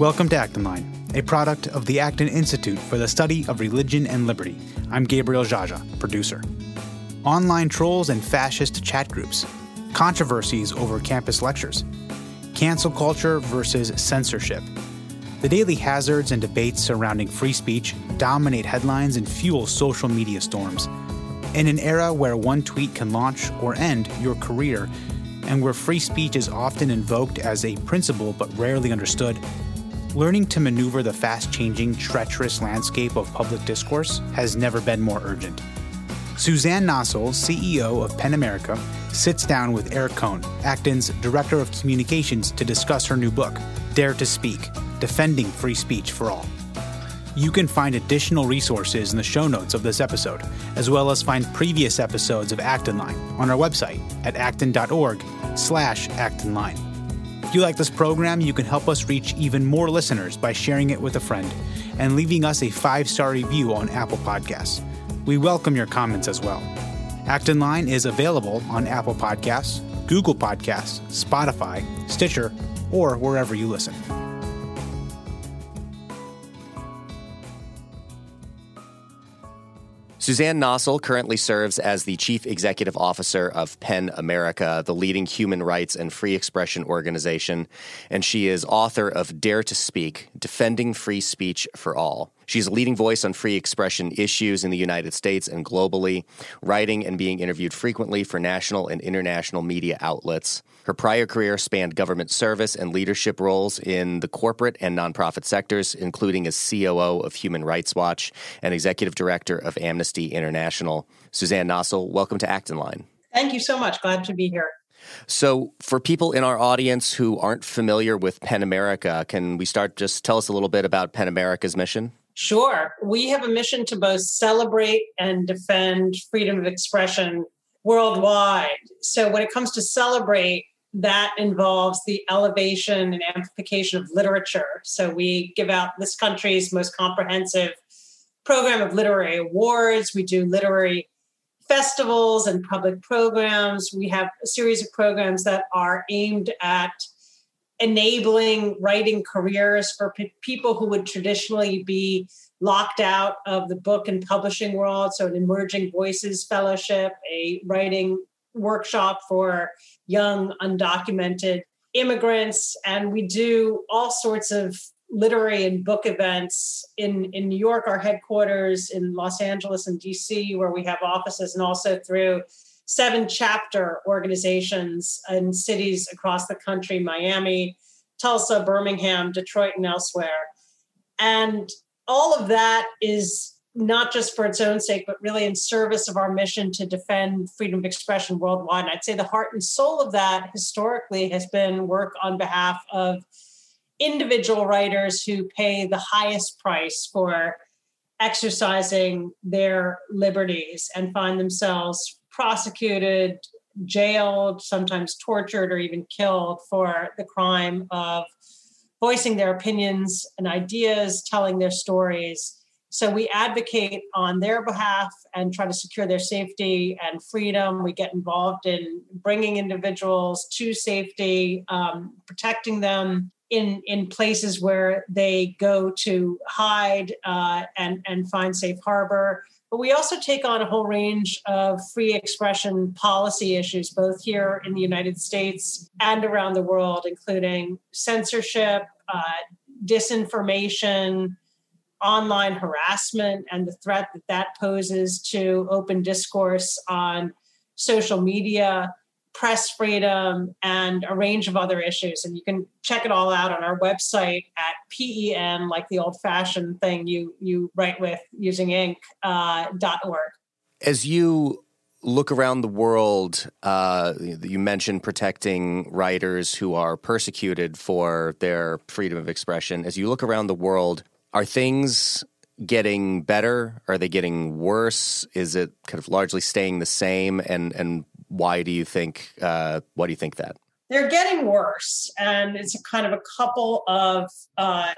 Welcome to Acton Line, a product of the Acton Institute for the Study of Religion and Liberty. I'm Gabriel Jaja, producer. Online trolls and fascist chat groups, controversies over campus lectures, cancel culture versus censorship. The daily hazards and debates surrounding free speech dominate headlines and fuel social media storms. In an era where one tweet can launch or end your career, and where free speech is often invoked as a principle but rarely understood, learning to maneuver the fast changing, treacherous landscape of public discourse has never been more urgent. Suzanne Nossel, CEO of PEN America, sits down with Eric Kohn, Acton's Director of Communications, to discuss her new book, Dare to Speak Defending Free Speech for All. You can find additional resources in the show notes of this episode, as well as find previous episodes of Acton Line on our website at acton.org slash actonline. If you like this program, you can help us reach even more listeners by sharing it with a friend and leaving us a five-star review on Apple Podcasts. We welcome your comments as well. Acton Line is available on Apple Podcasts, Google Podcasts, Spotify, Stitcher, or wherever you listen. Suzanne Nossel currently serves as the Chief Executive Officer of PEN America, the leading human rights and free expression organization, and she is author of Dare to Speak Defending Free Speech for All. She's a leading voice on free expression issues in the United States and globally, writing and being interviewed frequently for national and international media outlets. Her prior career spanned government service and leadership roles in the corporate and nonprofit sectors, including as COO of Human Rights Watch and executive director of Amnesty International. Suzanne Nossel, welcome to Acton Line. Thank you so much. Glad to be here. So, for people in our audience who aren't familiar with PEN America, can we start just tell us a little bit about PEN America's mission? Sure. We have a mission to both celebrate and defend freedom of expression worldwide. So, when it comes to celebrate, that involves the elevation and amplification of literature. So, we give out this country's most comprehensive program of literary awards. We do literary festivals and public programs. We have a series of programs that are aimed at enabling writing careers for p- people who would traditionally be locked out of the book and publishing world. So, an Emerging Voices Fellowship, a writing workshop for young, undocumented immigrants. And we do all sorts of literary and book events in, in New York, our headquarters, in Los Angeles and DC, where we have offices, and also through seven chapter organizations in cities across the country Miami, Tulsa, Birmingham, Detroit, and elsewhere. And all of that is not just for its own sake, but really in service of our mission to defend freedom of expression worldwide. And I'd say the heart and soul of that historically has been work on behalf of individual writers who pay the highest price for exercising their liberties and find themselves prosecuted, jailed, sometimes tortured, or even killed for the crime of voicing their opinions and ideas, telling their stories. So we advocate on their behalf and try to secure their safety and freedom. We get involved in bringing individuals to safety, um, protecting them in in places where they go to hide uh, and and find safe harbor. But we also take on a whole range of free expression policy issues, both here in the United States and around the world, including censorship, uh, disinformation, online harassment, and the threat that that poses to open discourse on social media, press freedom, and a range of other issues. And you can check it all out on our website at PEN, like the old fashioned thing you, you write with using ink, uh, .org. As you look around the world, uh, you mentioned protecting writers who are persecuted for their freedom of expression. As you look around the world, are things getting better? Are they getting worse? Is it kind of largely staying the same? And and why do you think uh, why do you think that? They're getting worse, and it's a kind of a couple of uh,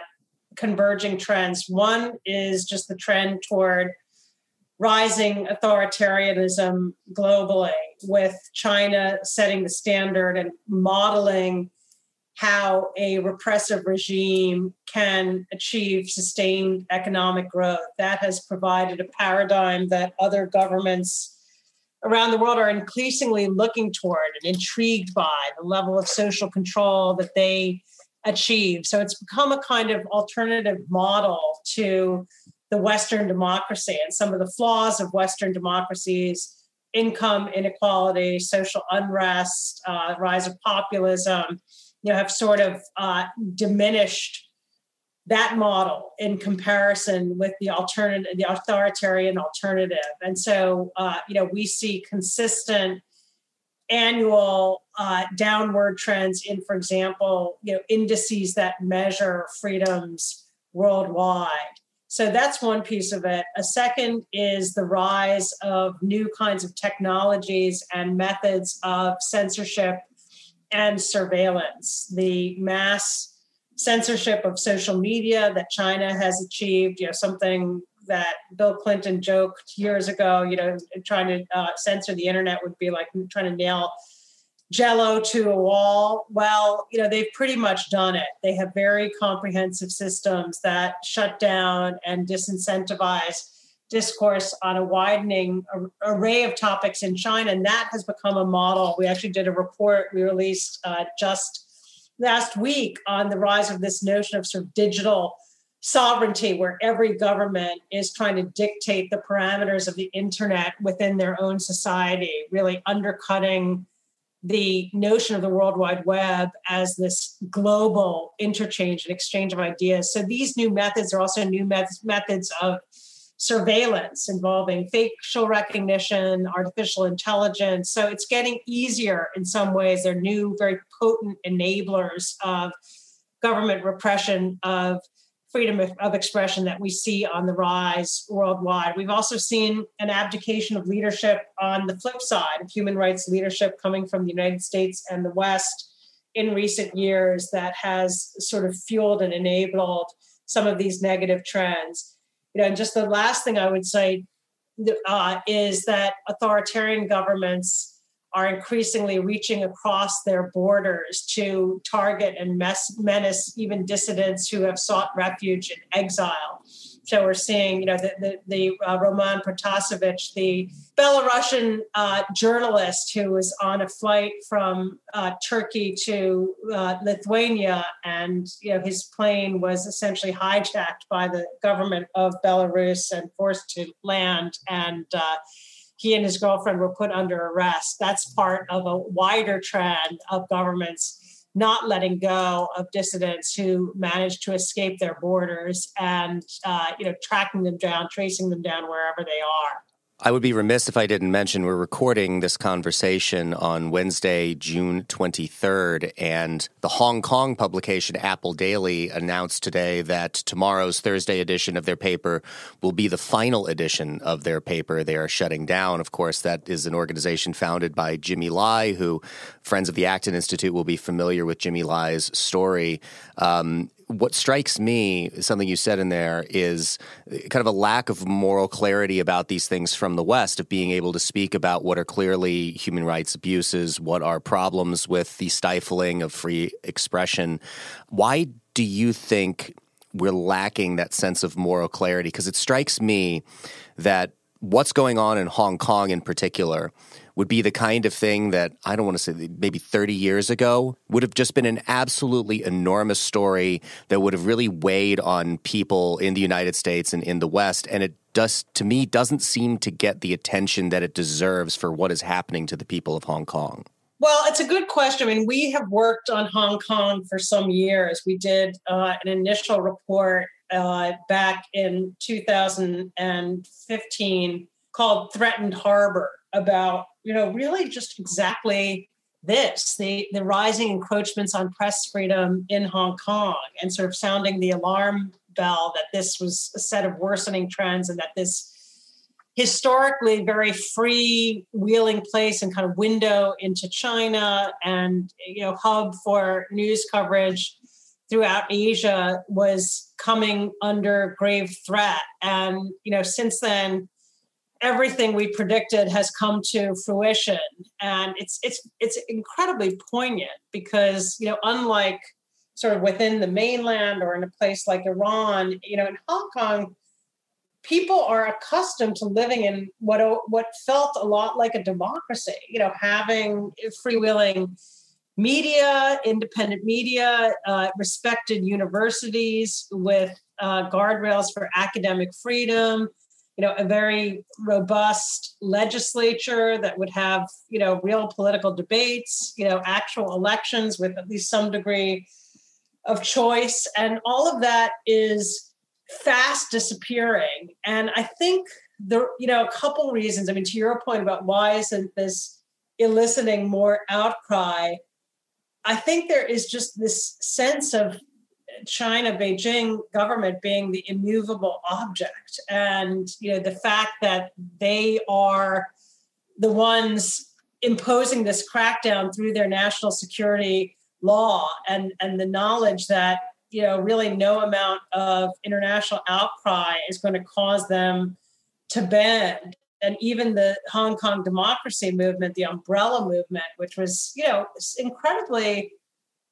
converging trends. One is just the trend toward rising authoritarianism globally, with China setting the standard and modeling how a repressive regime can achieve sustained economic growth. That has provided a paradigm that other governments around the world are increasingly looking toward and intrigued by the level of social control that they achieve. So it's become a kind of alternative model to the Western democracy and some of the flaws of Western democracies income inequality, social unrest, uh, rise of populism, you know, have sort of uh, diminished that model in comparison with the alternative, the authoritarian alternative. And so, uh, you know, we see consistent annual uh, downward trends in, for example, you know, indices that measure freedoms worldwide. So that's one piece of it. A second is the rise of new kinds of technologies and methods of censorship and surveillance. The mass censorship of social media that China has achieved, you know, something that Bill Clinton joked years ago, you know, trying to uh, censor the internet would be like trying to nail jello to a wall. Well, you know, they've pretty much done it. They have very comprehensive systems that shut down and disincentivize discourse on a widening array of topics in China. And that has become a model. We actually did a report we released uh, just last week on the rise of this notion of sort of digital sovereignty, where every government is trying to dictate the parameters of the internet within their own society, really undercutting the notion of the World Wide Web as this global interchange and exchange of ideas. So these new methods are also new methods, methods of surveillance involving facial recognition, artificial intelligence. So it's getting easier in some ways. They're new, very potent enablers of government repression of freedom of, expression that we see on the rise worldwide. We've also seen an abdication of leadership on the flip side of human rights leadership coming from the United States and the West in recent years that has sort of fueled and enabled some of these negative trends you know, and just the last thing I would say uh, is that authoritarian governments are increasingly reaching across their borders to target and menace even dissidents who have sought refuge in exile. So we're seeing, you know, the the, the uh, Roman Protasevich, the Belarusian uh, journalist who was on a flight from uh, Turkey to uh, Lithuania, and you know his plane was essentially hijacked by the government of Belarus and forced to land and uh, he and his girlfriend were put under arrest. That's part of a wider trend of governments not letting go of dissidents who managed to escape their borders and uh, you know tracking them down tracing them down wherever they are I would be remiss if I didn't mention we're recording this conversation on Wednesday, June 23rd, and the Hong Kong publication Apple Daily announced today that tomorrow's Thursday edition of their paper will be the final edition of their paper. They are shutting down. Of course, that is an organization founded by Jimmy Lai, who Friends of the Acton Institute will be familiar with Jimmy Lai's story. Um, what strikes me, something you said in there, is uh, kind of a lack of moral clarity about these things from the West, of being able to speak about what are clearly human rights abuses, what are problems with the stifling of free expression. Why do you think we're lacking that sense of moral clarity? Because it strikes me that what's going on in Hong Kong in particular would be the kind of thing that I don't want to say maybe 30 years ago would have just been an absolutely enormous story that would have really weighed on people in the United States and in the West. And it does, to me, doesn't seem to get the attention that it deserves for what is happening to the people of Hong Kong. Well, it's a good question. I mean, we have worked on Hong Kong for some years. We did uh, an initial report uh, back in 2015 called Threatened Harbor about you know, really just exactly this the, the rising encroachments on press freedom in Hong Kong and sort of sounding the alarm bell that this was a set of worsening trends and that this historically very free wheeling place and kind of window into China and you know hub for news coverage throughout Asia was coming under grave threat. And you know since then everything we predicted has come to fruition. And it's it's it's incredibly poignant because you know unlike sort of within the mainland or in a place like Iran you know in Hong Kong people are accustomed to living in what what felt a lot like a democracy you know having freewheeling media independent media uh, respected universities with uh, guardrails for academic freedom you know a very robust legislature that would have you know real political debates you know actual elections with at least some degree of choice. And all of that is fast disappearing. And i think there you know a couple reasons i mean to your point about why isn't this eliciting more outcry i think there is just this sense of China, Beijing government being the immovable object, and you know the fact that they are the ones imposing this crackdown through their national security law, and and the knowledge that you know really no amount of international outcry is going to cause them to bend. And even the Hong Kong democracy movement, the umbrella movement, which was, you know, incredibly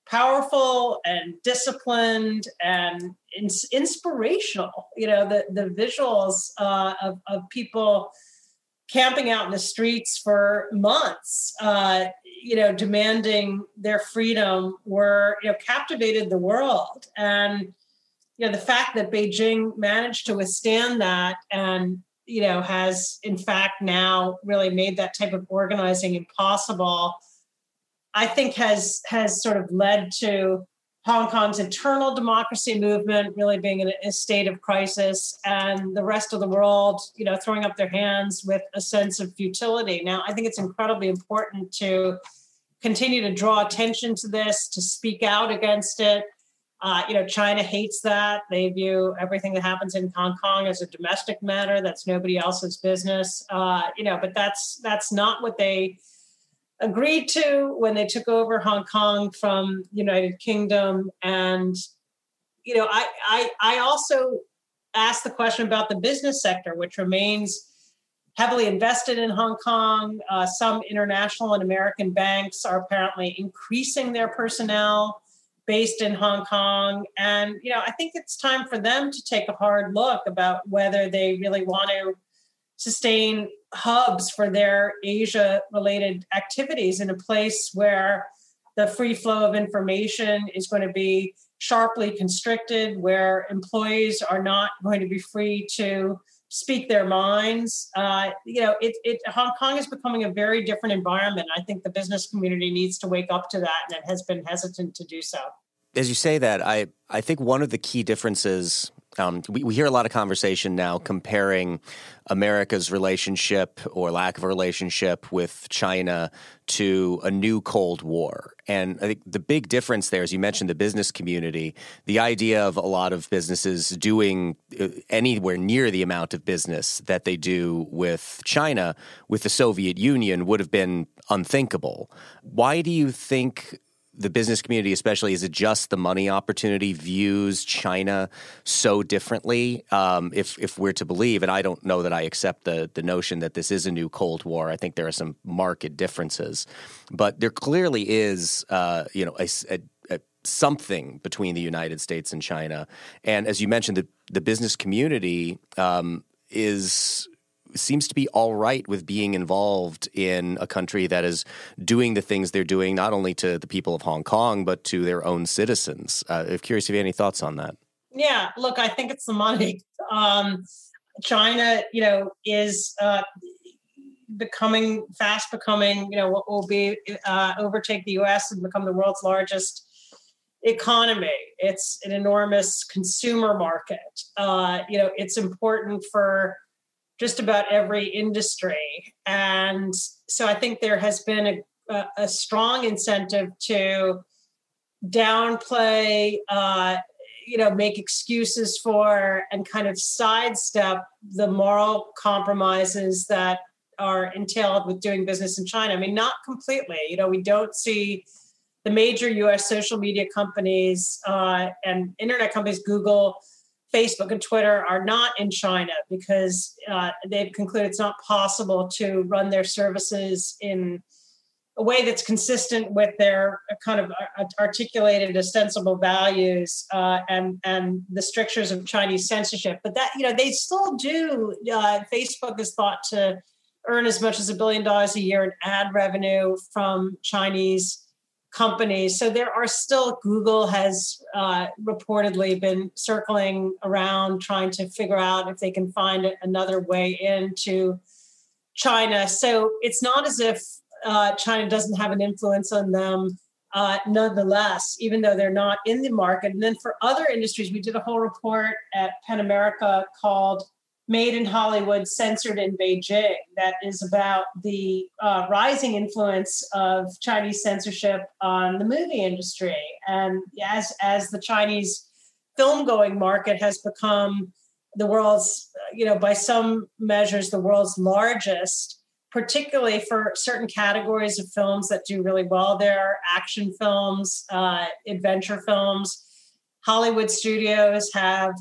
powerful and disciplined and ins- inspirational. You know, the the visuals uh, of of people camping out in the streets for months, uh, you know, demanding their freedom were you know captivated the world and. You know the fact that Beijing managed to withstand that and you know has in fact now really made that type of organizing impossible I think has has sort of led to Hong Kong's internal democracy movement really being in a state of crisis, and the rest of the world, you know, throwing up their hands with a sense of futility. Now, I think it's incredibly important to continue to draw attention to this, to speak out against it. Uh, you know, China hates that. They view everything that happens in Hong Kong as a domestic matter. That's nobody else's business. Uh, you know, but that's that's not what they agreed to when they took over Hong Kong from United Kingdom. And, you know, I, I, I also asked the question about the business sector, which remains heavily invested in Hong Kong. Uh, some international and American banks are apparently increasing their personnel based in Hong Kong. And, you know, I think it's time for them to take a hard look about whether they really want to sustain hubs for their Asia related activities in a place where the free flow of information is going to be sharply constricted, where employees are not going to be free to speak their minds. Uh, you know, it, it, Hong Kong is becoming a very different environment. I think the business community needs to wake up to that, and it has been hesitant to do so. As you say that, I I think one of the key differences um, we, we hear a lot of conversation now comparing America's relationship or lack of a relationship with China to a new Cold War. And I think the big difference there, as you mentioned, the business community, the idea of a lot of businesses doing uh, anywhere near the amount of business that they do with China, with the Soviet Union, would have been unthinkable. Why do you think the business community, especially, is it just the money opportunity views China so differently? Um, if if we're to believe, and I don't know that I accept the the notion that this is a new Cold War. I think there are some marked differences, but there clearly is, uh, you know, a, a, a something between the United States and China. And as you mentioned, the the business community um, is seems to be all right with being involved in a country that is doing the things they're doing, not only to the people of Hong Kong, but to their own citizens. Uh, I'm curious if you have any thoughts on that. Yeah, look, I think it's the money. Um, China, you know, is uh, becoming fast becoming, you know, what will be uh, overtake the U.S. and become the world's largest economy. It's an enormous consumer market. Uh, you know, it's important for just about every industry. And so I think there has been a, a strong incentive to downplay, uh, you know, make excuses for and kind of sidestep the moral compromises that are entailed with doing business in China. I mean, not completely. You know, we don't see the major US social media companies uh, and internet companies, Google, Facebook and Twitter are not in China because uh, they've concluded it's not possible to run their services in a way that's consistent with their kind of articulated ostensible values uh, and and the strictures of Chinese censorship. But that you know they still do. Uh, Facebook is thought to earn as much as a billion dollars a year in ad revenue from Chinese companies. So there are still, Google has uh, reportedly been circling around trying to figure out if they can find another way into China. So it's not as if uh, China doesn't have an influence on them. Uh, nonetheless, even though they're not in the market. And then for other industries, we did a whole report at PEN America called made in Hollywood, censored in Beijing, that is about the uh, rising influence of Chinese censorship on the movie industry. And as, as the Chinese film going market has become the world's, you know, by some measures, the world's largest, particularly for certain categories of films that do really well there action films, uh, adventure films. Hollywood studios have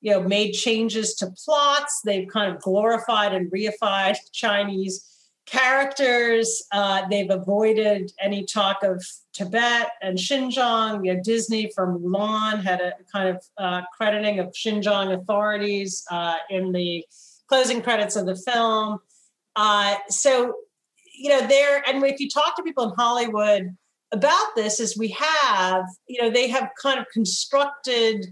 you know made changes to plots. They've kind of glorified and reified chinese characters. Uh, they've avoided any talk of tibet and xinjiang. You know disney from mulan had a kind of uh, crediting of xinjiang authorities uh, in the closing credits of the film. Uh, so you know there and if you talk to people in hollywood about this is we have you know they have kind of constructed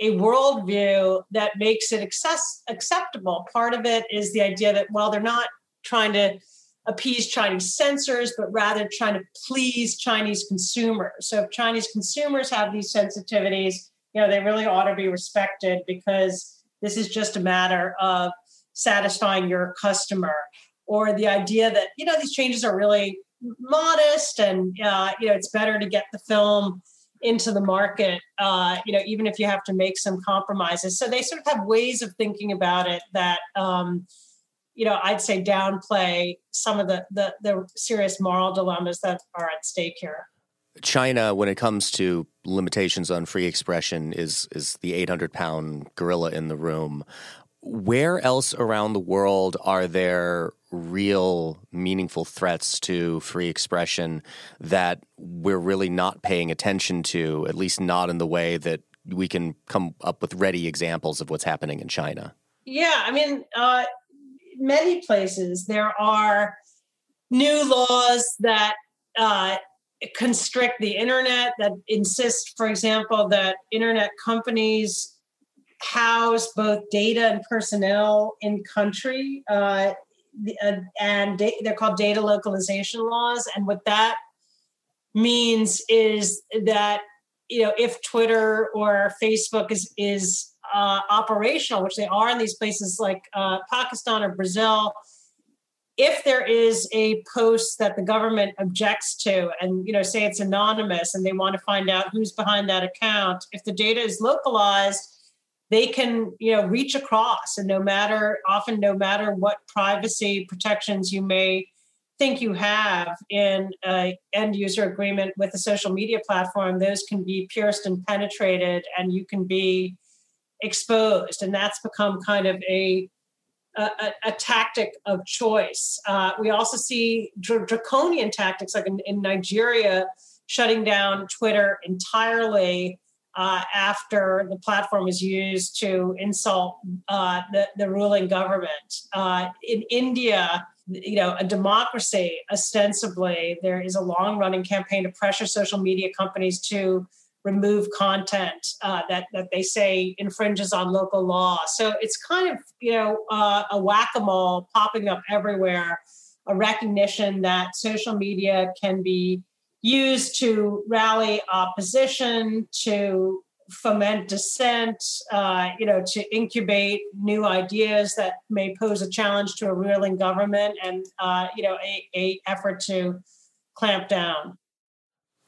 a worldview that makes it access- acceptable. Part of it is the idea that, while they're not trying to appease Chinese censors, but rather trying to please Chinese consumers. So if Chinese consumers have these sensitivities, you know, they really ought to be respected because this is just a matter of satisfying your customer. Or the idea that, you know, these changes are really modest and, uh, you know, it's better to get the film into the market, uh, you know, even if you have to make some compromises. So they sort of have ways of thinking about it that, um, you know, I'd say downplay some of the, the, the serious moral dilemmas that are at stake here. China, when it comes to limitations on free expression, is is the 800 pound gorilla in the room. Where else around the world are there real meaningful threats to free expression that we're really not paying attention to, at least not in the way that we can come up with ready examples of what's happening in China? Yeah, I mean, uh, many places there are new laws that uh, constrict the internet, that insist, for example, that internet companies house both data and personnel in country. Uh, uh, and they're called data localization laws. And what that means is that you know if Twitter or Facebook is is uh, operational, which they are in these places like uh, Pakistan or Brazil, if there is a post that the government objects to, and you know say it's anonymous, and they want to find out who's behind that account, if the data is localized they can you know reach across and no matter often no matter what privacy protections you may think you have in end user agreement with a social media platform those can be pierced and penetrated and you can be exposed and that's become kind of a a, a tactic of choice. Uh, we also see dr- draconian tactics, like in, in Nigeria, shutting down Twitter entirely uh, after the platform is used to insult uh, the, the ruling government. Uh, in India, you know, a democracy, ostensibly, there is a long running campaign to pressure social media companies to remove content uh, that, that they say infringes on local law. So it's kind of, you know, uh, a whack a mole popping up everywhere, a recognition that social media can be used to rally opposition, to foment dissent, uh, you know, to incubate new ideas that may pose a challenge to a ruling government, and uh, you know, a, a effort to clamp down.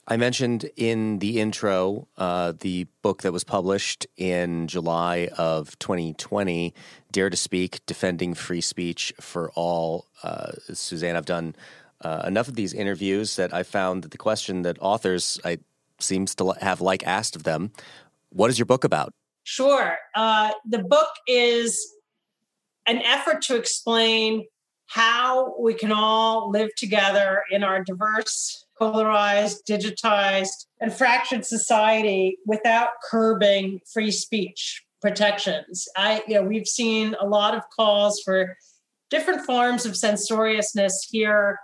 I mentioned in the intro uh, the book that was published in July of 2020, Dare to Speak Defending Free Speech for All. Uh, Suzanne, I've done uh, enough of these interviews that I found that the question that authors I seems to have like asked of them, "What is your book about?" Sure. Uh, the book is an effort to explain how we can all live together in our diverse, polarized, digitized, and fractured society without curbing free speech protections. I, you know, we've seen a lot of calls for different forms of censoriousness here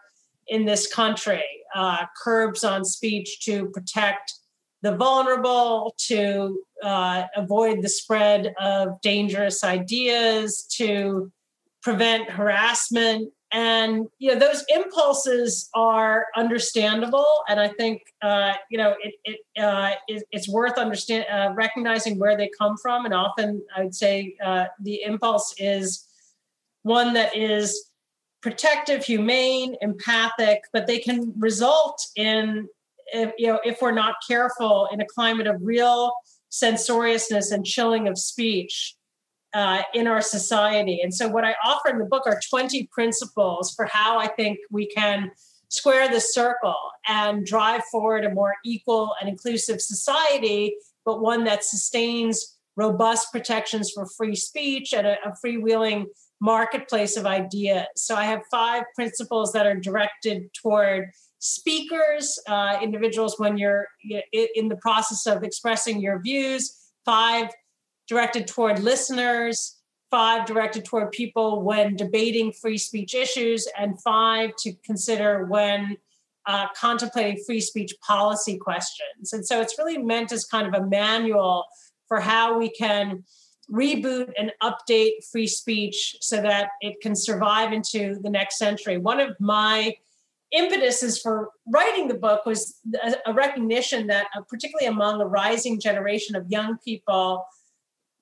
in this country, uh, curbs on speech to protect the vulnerable, to uh, avoid the spread of dangerous ideas, to prevent harassment. And you know those impulses are understandable, and I think uh, you know it, it, uh, it it's worth understand uh, recognizing where they come from. And often, I would say uh, the impulse is one that is protective, humane, empathic, but they can result in if, you know if we're not careful in a climate of real censoriousness and chilling of speech uh, in our society. And so, what I offer in the book are 20 principles for how I think we can square the circle and drive forward a more equal and inclusive society, but one that sustains robust protections for free speech and a, a freewheeling marketplace of ideas. So, I have five principles that are directed toward speakers, uh, individuals when you're in the process of expressing your views, five directed toward listeners, five directed toward people when debating free speech issues, and five to consider when uh, contemplating free speech policy questions. And so it's really meant as kind of a manual for how we can reboot and update free speech so that it can survive into the next century. One of my impetuses for writing the book was a, recognition that, uh, particularly among a rising generation of young people,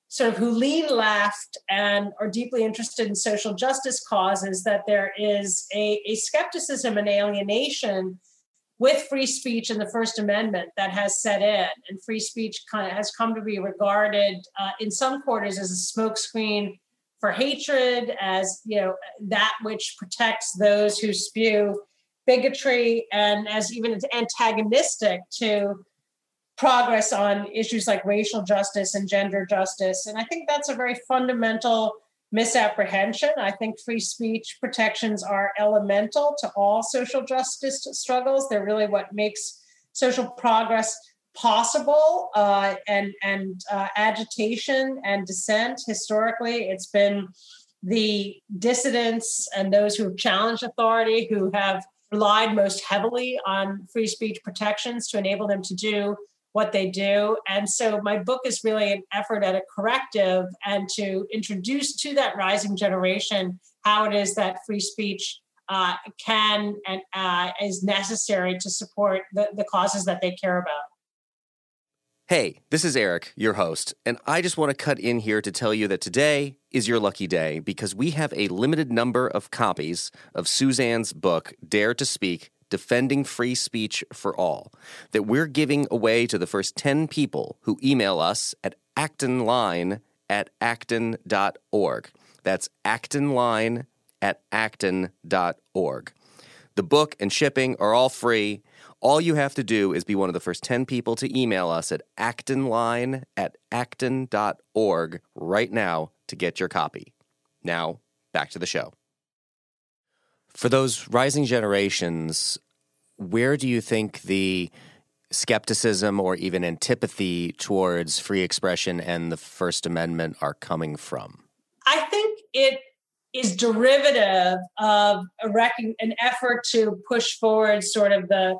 sort of who lean left and are deeply interested in social justice causes, that there is a, a skepticism and alienation with free speech and the First Amendment that has set in, and free speech kind of has come to be regarded uh, in some quarters as a smokescreen for hatred, as you know that which protects those who spew bigotry and as even antagonistic to progress on issues like racial justice and gender justice. And I think that's a very fundamental misapprehension. I think free speech protections are elemental to all social justice struggles. They're really what makes social progress possible uh, and and uh, agitation and dissent historically it's been the dissidents and those who have challenged authority who have relied most heavily on free speech protections to enable them to do what they do. And so my book is really an effort at a corrective and to introduce to that rising generation how it is that free speech uh, can and uh, is necessary to support the, the causes that they care about. Hey, this is Eric, your host, and I just want to cut in here to tell you that today is your lucky day because we have a limited number of copies of Suzanne's book, Dare to Speak Defending Free Speech for All, that we're giving away to the first 10 people who email us at actonline at acton.org. That's actonline at acton.org. The book and shipping are all free. All you have to do is be one of the first 10 people to email us at actonline at acton.org right now to get your copy. Now, back to the show. For those rising generations, where do you think the skepticism or even antipathy towards free expression and the First Amendment are coming from? I think it is derivative of rec- an effort to push forward sort of the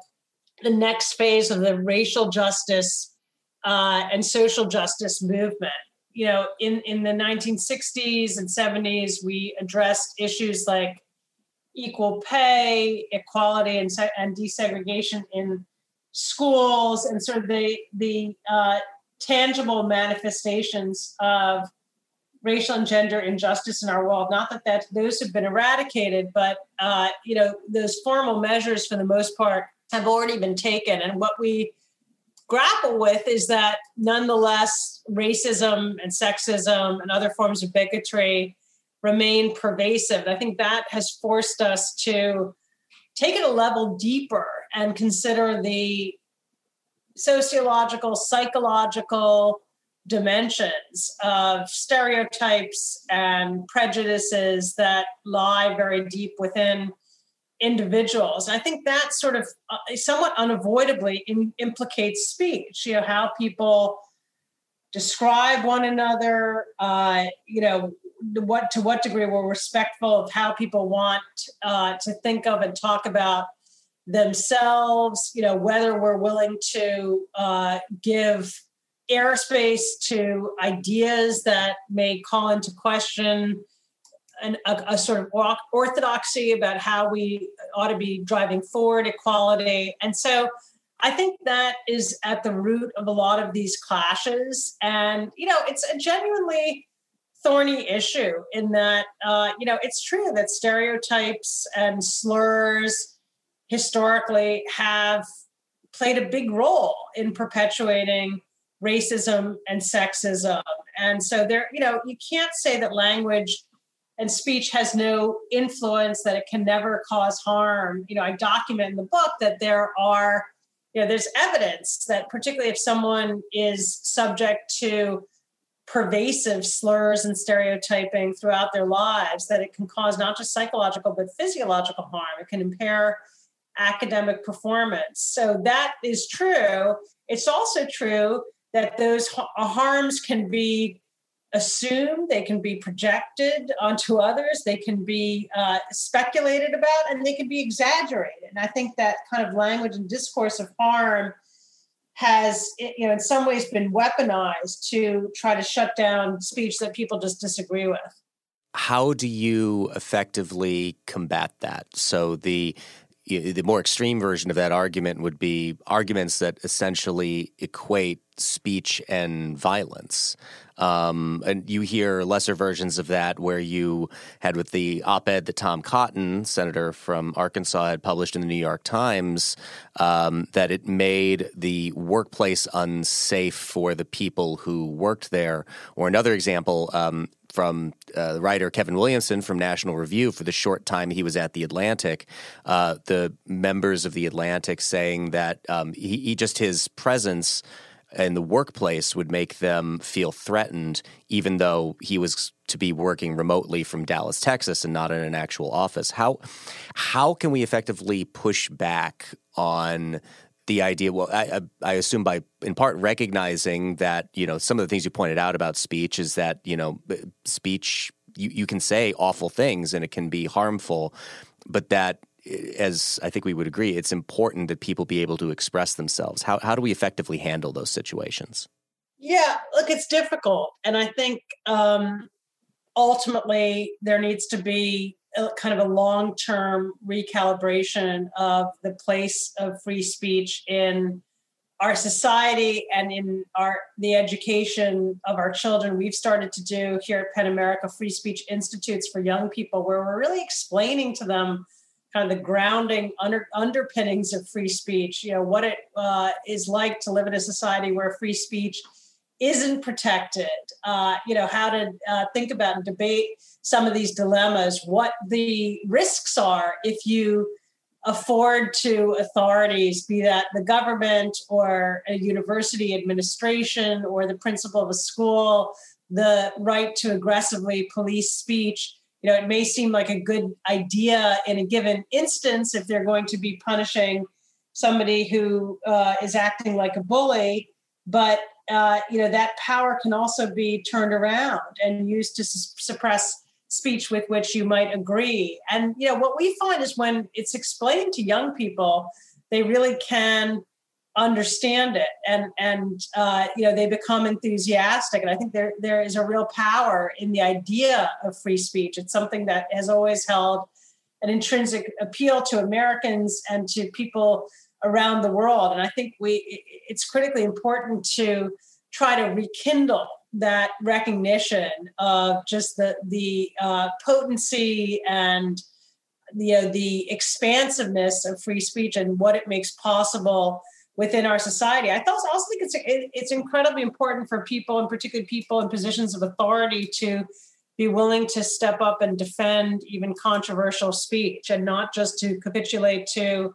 the next phase of the racial justice uh, and social justice movement. You know, in, in the 1960s and 70s, we addressed issues like equal pay, equality, and, and desegregation in schools, and sort of the, the uh, tangible manifestations of racial and gender injustice in our world. Not that, that those have been eradicated, but uh, you know those formal measures, for the most part, have already been taken. And what we grapple with is that nonetheless, racism and sexism and other forms of bigotry remain pervasive. I think that has forced us to take it a level deeper and consider the sociological, psychological, dimensions of stereotypes and prejudices that lie very deep within individuals. And I think that sort of uh, somewhat unavoidably in, implicates speech. You know how people describe one another. Uh, you know what to what degree we're respectful of how people want uh, to think of and talk about themselves. You know whether we're willing to uh, give airspace to ideas that may call into question an, a, a, sort of orthodoxy about how we ought to be driving forward equality. And so I think that is at the root of a lot of these clashes. And, you know, it's a genuinely thorny issue in that, uh, you know, it's true that stereotypes and slurs historically have played a big role in perpetuating racism and sexism. And so there, you know, you can't say that language and speech has no influence, that it can never cause harm. You know, I document in the book that there are, you know, there's evidence that particularly if someone is subject to pervasive slurs and stereotyping throughout their lives, that it can cause not just psychological but physiological harm. It can impair academic performance. So that is true. It's also true that those harms can be assumed, they can be projected onto others, they can be uh, speculated about, and they can be exaggerated. And I think that kind of language and discourse of harm has, you know, in some ways been weaponized to try to shut down speech that people just disagree with. How do you effectively combat that? So the the more extreme version of that argument would be arguments that essentially equate speech and violence. Um, and you hear lesser versions of that where you had with the op ed that Tom Cotton, senator from Arkansas, had published in the New York Times um, that it made the workplace unsafe for the people who worked there. Or another example, um, from uh, writer Kevin Williamson from National Review for the short time he was at the Atlantic. Uh, the members of the Atlantic saying that um, he, he, just his presence in the workplace would make them feel threatened, even though he was to be working remotely from Dallas, Texas, and not in an actual office. How how can we effectively push back on the idea? Well, I, I assume by in part recognizing that you know some of the things you pointed out about speech is that you know speech you, you can say awful things and it can be harmful, but that as I think we would agree, it's important that people be able to express themselves. How, how do we effectively handle those situations? Yeah, look, it's difficult. And I think um, ultimately there needs to be kind of a long term recalibration of the place of free speech in our society and in our the education of our children we've started to do here at PEN America free speech institutes for young people where we're really explaining to them kind of the grounding under, underpinnings of free speech. You know what it uh, is like to live in a society where free speech isn't protected. Uh, you know how to uh, think about and debate some of these dilemmas. What the risks are if you afford to authorities, be that the government or a university administration or the principal of a school, the right to aggressively police speech you know it may seem like a good idea in a given instance if they're going to be punishing somebody who uh, is acting like a bully but uh, you know that power can also be turned around and used to su- suppress speech with which you might agree. And you know what we find is when it's explained to young people they really can understand it. And and uh, you know they become enthusiastic. And i think there there is a real power in the idea of free speech. It's something that has always held an intrinsic appeal to americans and to people around the world and i think we it's critically important to try to rekindle that recognition of just the the uh, potency and the uh, the expansiveness of free speech and what it makes possible within our society. I also think it's it's incredibly important for people, and particularly people in positions of authority, to be willing to step up and defend even controversial speech, and not just to capitulate to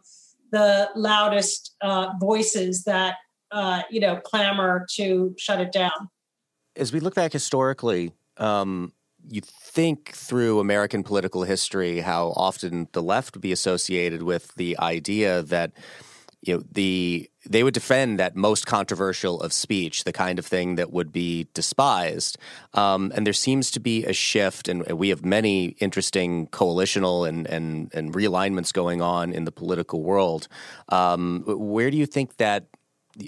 the loudest uh, voices that uh, you know clamor to shut it down. as we look back historically, um, you think through American political history how often the left be associated with the idea that you know the they would defend that most controversial of speech, the kind of thing that would be despised. Um, and there seems to be a shift, and we have many interesting coalitional and and, and realignments going on in the political world. Um, where do you think that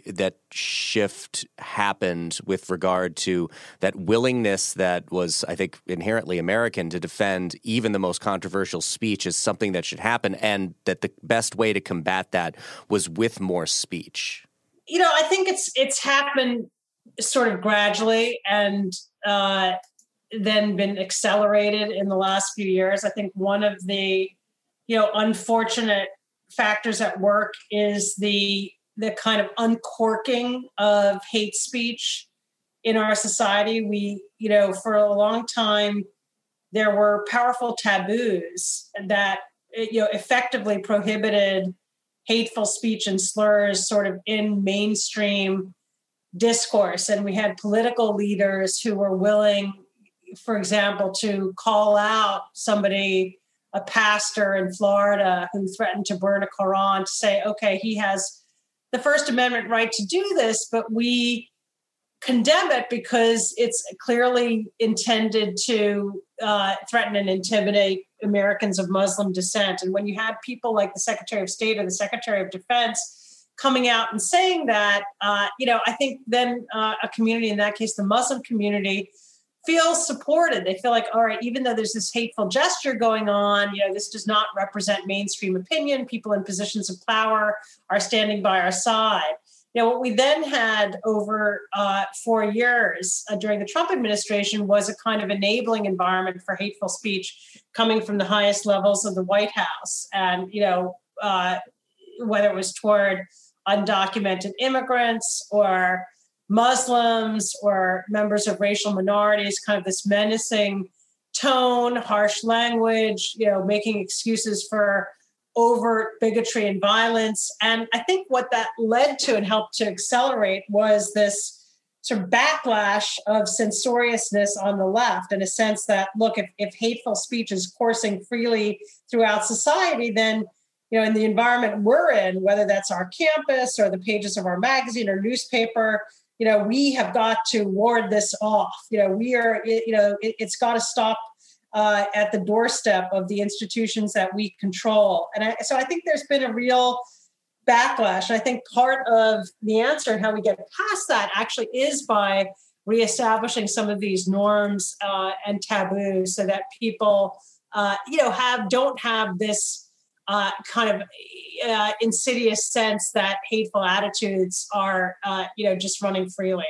that shift happened with regard to that willingness that was, I think, inherently American to defend even the most controversial speech as something that should happen, and that the best way to combat that was with more speech. You know, I think it's it's happened sort of gradually and uh, then been accelerated in the last few years. I think one of the you know unfortunate factors at work is the the kind of uncorking of hate speech in our society. We, you know, for a long time, there were powerful taboos that, eh, you know, effectively prohibited hateful speech and slurs sort of in mainstream discourse. And we had political leaders who were willing, for example, to call out somebody, a pastor in Florida who threatened to burn a Quran, to say, okay, he has the First Amendment right to do this, but we condemn it because it's clearly intended to uh, threaten and intimidate Americans of Muslim descent. And when you had people like the Secretary of State or the Secretary of Defense coming out and saying that, uh, you know, I think then uh, a community, in that case, the Muslim community, feel supported. They feel like, all right, even though there's this hateful gesture going on, you know, this does not represent mainstream opinion. People in positions of power are standing by our side. You know, what we then had over uh, four years uh, during the Trump administration was a kind of enabling environment for hateful speech coming from the highest levels of the White House. And, you know, uh, whether it was toward undocumented immigrants or Muslims or members of racial minorities, kind of this menacing tone, harsh language, you know, making excuses for overt bigotry and violence. And I think what that led to and helped to accelerate was this sort of backlash of censoriousness on the left in a sense that look if, if hateful speech is coursing freely throughout society then you know in the environment we're in whether that's our campus or the pages of our magazine or newspaper you know, we have got to ward this off. You know, we are, you know, it, has got to stop uh, at the doorstep of the institutions that we control. And I, so I think there's been a real backlash. And I think part of the answer and how we get past that actually is by reestablishing some of these norms uh, and taboos so that people, uh, you know, have don't have this uh, kind of uh, insidious sense that hateful attitudes are, uh, you know, just running freely.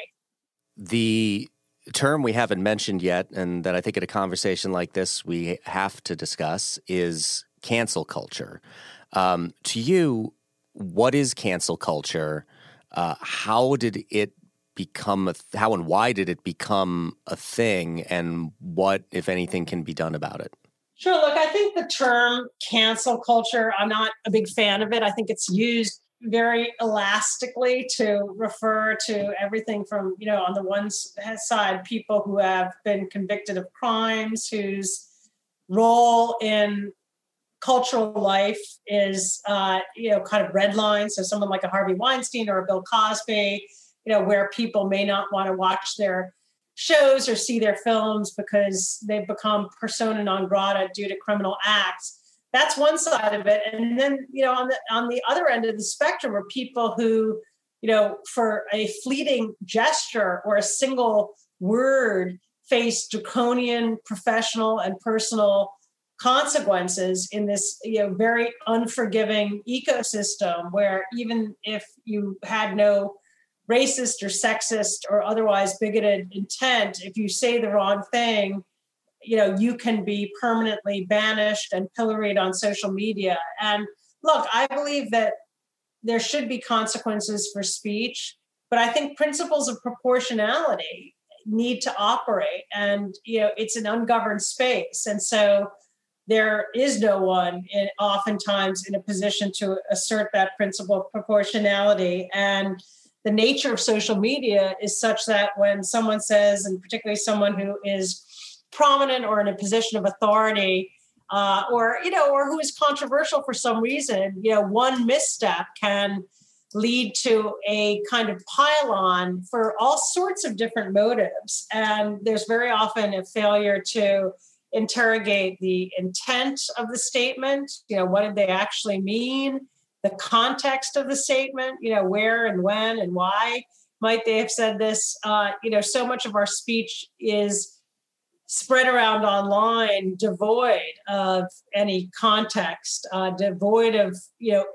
The term we haven't mentioned yet, and that I think in a conversation like this we have to discuss, is cancel culture. Um, to you, what is cancel culture? Uh, how did it become a th- how and why did it become a thing and what if anything can be done about it Sure. Look, I think the term cancel culture, I'm not a big fan of it. I think it's used very elastically to refer to everything from, you know, on the one side, people who have been convicted of crimes, whose role in cultural life is, uh, you know, kind of red line. So someone like a Harvey Weinstein or a Bill Cosby, you know, where people may not want to watch their shows or see their films because they've become persona non grata due to criminal acts. That's one side of it. And then, you know, on the on the other end of the spectrum are people who, you know, for a fleeting gesture or a single word face draconian professional and personal consequences in this you know very unforgiving ecosystem where even if you had no racist or sexist or otherwise bigoted intent, if you say the wrong thing, you know, you can be permanently banished and pilloried on social media. And look, I believe that there should be consequences for speech, but I think principles of proportionality need to operate. And, you know, it's an ungoverned space. And so there is no one in, oftentimes in a position to assert that principle of proportionality. And the nature of social media is such that when someone says, and particularly someone who is prominent or in a position of authority, uh, or you know, or who is controversial for some reason, you know, one misstep can lead to a kind of pile-on for all sorts of different motives, and there's very often a failure to interrogate the intent of the statement. You know, what did they actually mean? The context of the statement. You know, where and when and why might they have said this? Uh, you know, so much of our speech is spread around online devoid of any context uh, devoid of you know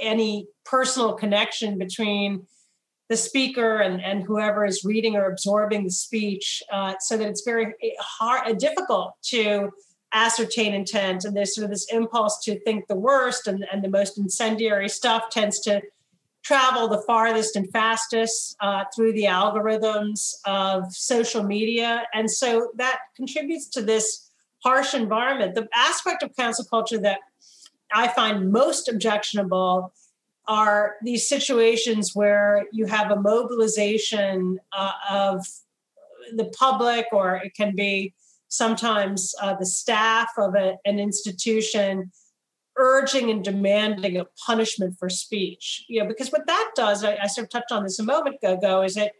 any personal connection between the speaker and, and whoever is reading or absorbing the speech uh, so that it's very hard uh, difficult to ascertain intent and there's sort of this impulse to think the worst and, and the most incendiary stuff tends to travel the farthest and fastest uh, through the algorithms of social media. And so that contributes to this harsh environment. The aspect of cancel culture that I find most objectionable are these situations where you have a mobilization uh, of the public, or it can be sometimes uh, the staff of a, an institution urging and demanding a punishment for speech. You know, because what that does, I, I sort of touched on this a moment ago, is it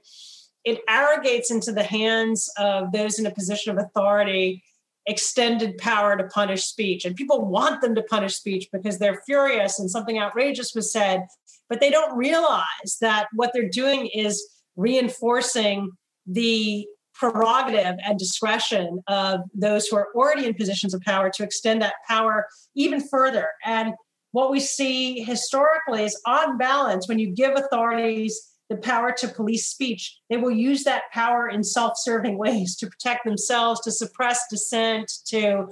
it arrogates into the hands of those in a position of authority extended power to punish speech. And people want them to punish speech because they're furious and something outrageous was said, but they don't realize that what they're doing is reinforcing the prerogative and discretion of those who are already in positions of power to extend that power even further. And what we see historically is on balance, when you give authorities the power to police speech, they will use that power in self serving ways to protect themselves, to suppress dissent, to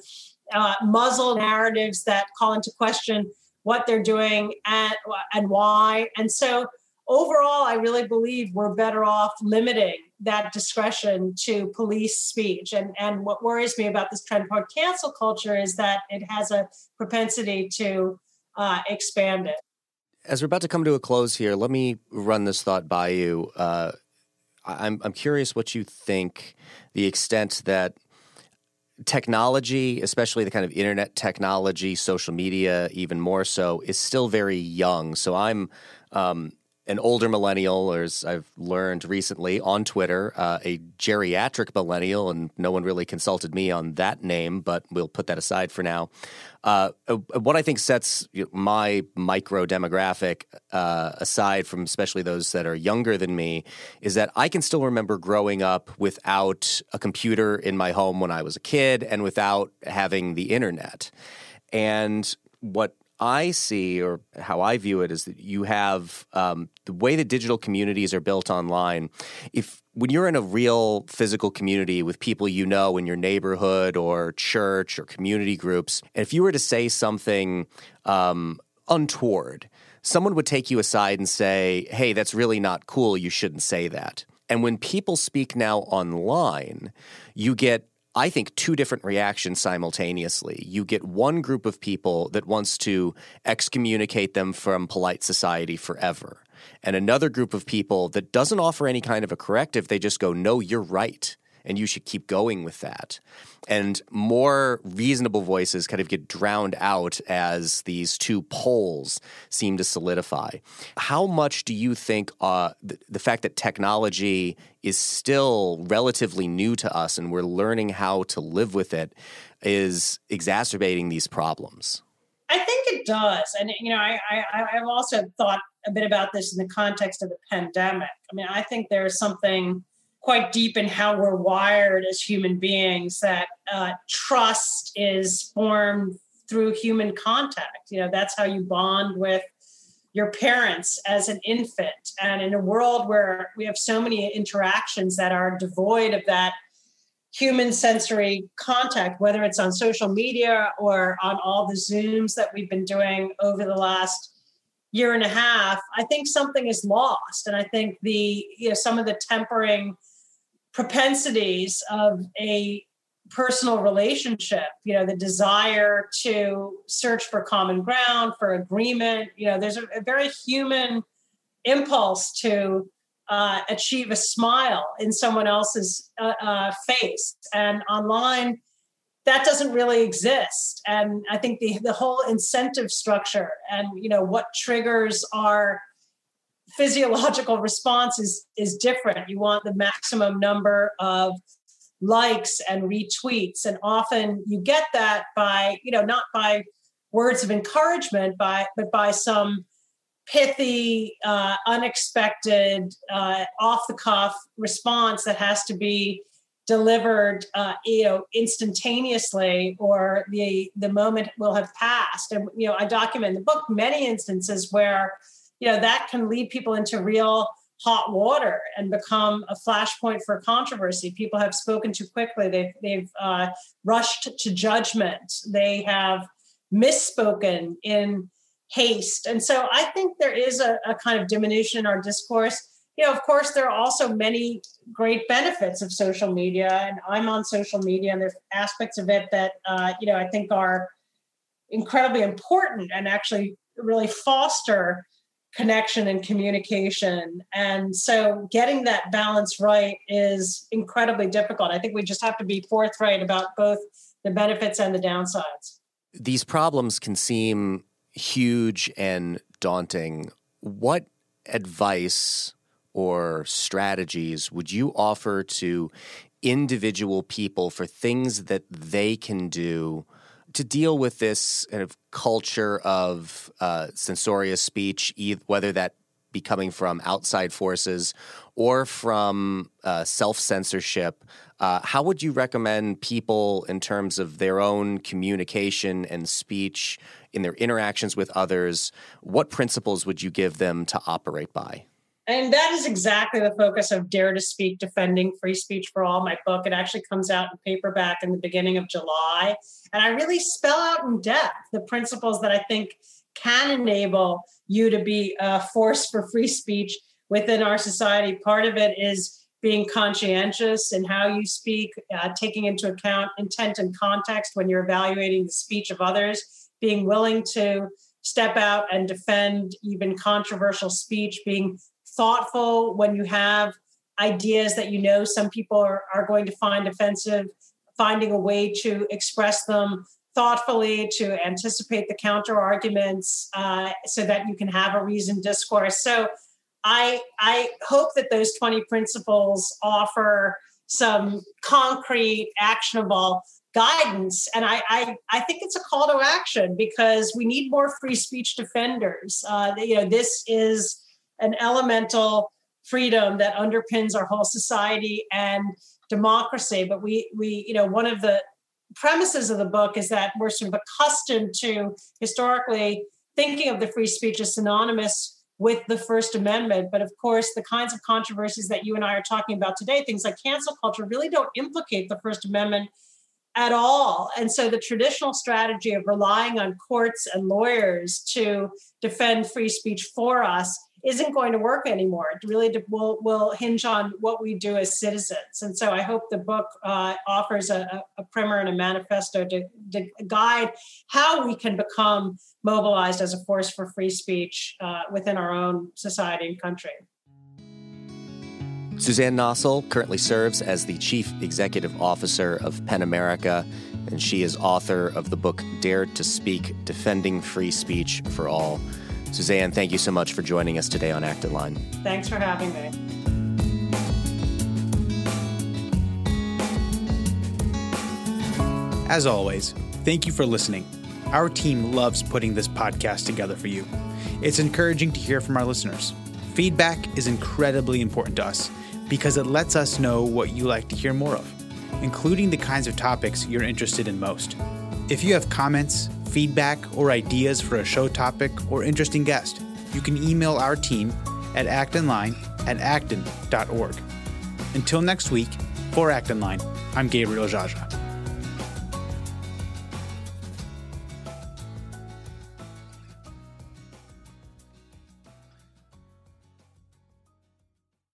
uh, muzzle narratives that call into question what they're doing and, and why. And so overall, I really believe we're better off limiting that discretion to police speech. And, and what worries me about this trend toward cancel culture is that it has a propensity to uh, expand it. As we're about to come to a close here, let me run this thought by you. Uh, I'm, I'm curious what you think the extent that technology, especially the kind of internet technology, social media, even more so, is still very young. So I'm um, an older millennial, or as I've learned recently on Twitter, uh, a geriatric millennial, and no one really consulted me on that name, but we'll put that aside for now. Uh, uh what I think sets my micro demographic uh, aside from especially those that are younger than me is that I can still remember growing up without a computer in my home when I was a kid and without having the internet. And what I see, or how I view it, is that you have um, the way that digital communities are built online. If when you're in a real physical community with people you know in your neighborhood or church or community groups, and if you were to say something um, untoward, someone would take you aside and say, "Hey, that's really not cool. You shouldn't say that." And when people speak now online, you get I think, two different reactions simultaneously. You get one group of people that wants to excommunicate them from polite society forever, and another group of people that doesn't offer any kind of a corrective. They just go, no, you're right and you should keep going with that. And more reasonable voices kind of get drowned out as these two poles seem to solidify. How much do you think uh, the, the fact that technology is still relatively new to us and we're learning how to live with it is exacerbating these problems? I think it does. And, you know, I, I, I've also thought a bit about this in the context of the pandemic. I mean, I think there's something quite deep in how we're wired as human beings that uh, trust is formed through human contact. You know that's how you bond with your parents as an infant. And in a world where we have so many interactions that are devoid of that human sensory contact whether it's on social media or on all the zooms that we've been doing over the last year and a half i think something is lost. And i think the you know some of the tempering propensities of a personal relationship you know the desire to search for common ground for agreement you know there's a, a very human impulse to uh, achieve a smile in someone else's uh, uh, face. And online, that doesn't really exist. And I think the, the whole incentive structure and you know what triggers our physiological response is is different. You want the maximum number of likes and retweets, and often you get that by you know not by words of encouragement, by but by some pithy, uh, unexpected, uh, off the cuff response that has to be delivered, uh, you know, instantaneously, or the the moment will have passed. And you know, I document in the book many instances where you know that can lead people into real hot water and become a flashpoint for controversy. People have spoken too quickly. They've they've uh, rushed to judgment. They have misspoken in haste. And so I think there is a, a, kind of diminution in our discourse. You know, of course, there are also many great benefits of social media, and I'm on social media, and there's aspects of it that uh, you know I think are incredibly important and actually really foster connection and communication. And so getting that balance right is incredibly difficult. I think we just have to be forthright about both the benefits and the downsides. These problems can seem huge and daunting. What advice or strategies would you offer to individual people for things that they can do to deal with this kind of culture of uh, censorious speech, whether that be coming from outside forces or from uh, self censorship, uh, how would you recommend people, in terms of their own communication and speech, in their interactions with others, what principles would you give them to operate by? And that is exactly the focus of Dare to Speak Defending Free Speech for All, my book. It actually comes out in paperback in the beginning of July. And I really spell out in depth the principles that I think can enable you to be a force for free speech within our society. Part of it is being conscientious in how you speak, uh, taking into account intent and context when you're evaluating the speech of others, being willing to step out and defend even controversial speech, being thoughtful when you have ideas that you know some people are, are going to find offensive, finding a way to express them thoughtfully to anticipate the counter arguments uh, so that you can have a reasoned discourse. So I I hope that those 20 principles offer some concrete, actionable guidance. And I, I, I think it's a call to action because we need more free speech defenders. Uh, you know, this is an elemental freedom that underpins our whole society and democracy. But we, we, you know, one of the premises of the book is that we're sort of accustomed to historically thinking of the free speech as synonymous with the First Amendment. But of course, the kinds of controversies that you and I are talking about today, things like cancel culture, really don't implicate the First Amendment at all. And so the traditional strategy of relying on courts and lawyers to defend free speech for us isn't going to work anymore. It really will, will hinge on what we do as citizens. And so I hope the book uh, offers a, a, primer and a manifesto to, to, guide how we can become mobilized as a force for free speech uh, within our own society and country. Suzanne Nossel currently serves as the Chief Executive Officer of PEN America, and she is author of the book Dare to Speak Defending Free Speech for All. Suzanne, thank you so much for joining us today on Acton Line. Thanks for having me. As always, thank you for listening. Our team loves putting this podcast together for you. It's encouraging to hear from our listeners. Feedback is incredibly important to us because it lets us know what you like to hear more of, including the kinds of topics you're interested in most. If you have comments, feedback, or ideas for a show topic or interesting guest, you can email our team at actonline at acton.org. Until next week, for Acton Line, I'm Gabriel Jaja.